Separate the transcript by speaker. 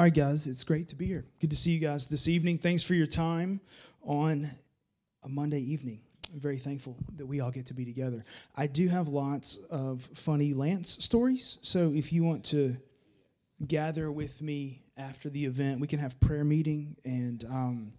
Speaker 1: All right, guys, it's great to be here. Good to see you guys this evening. Thanks for your time on a Monday evening. I'm very thankful that we all get to be together. I do have lots of funny Lance stories, so if you want to gather with me after the event, we can have prayer meeting and um,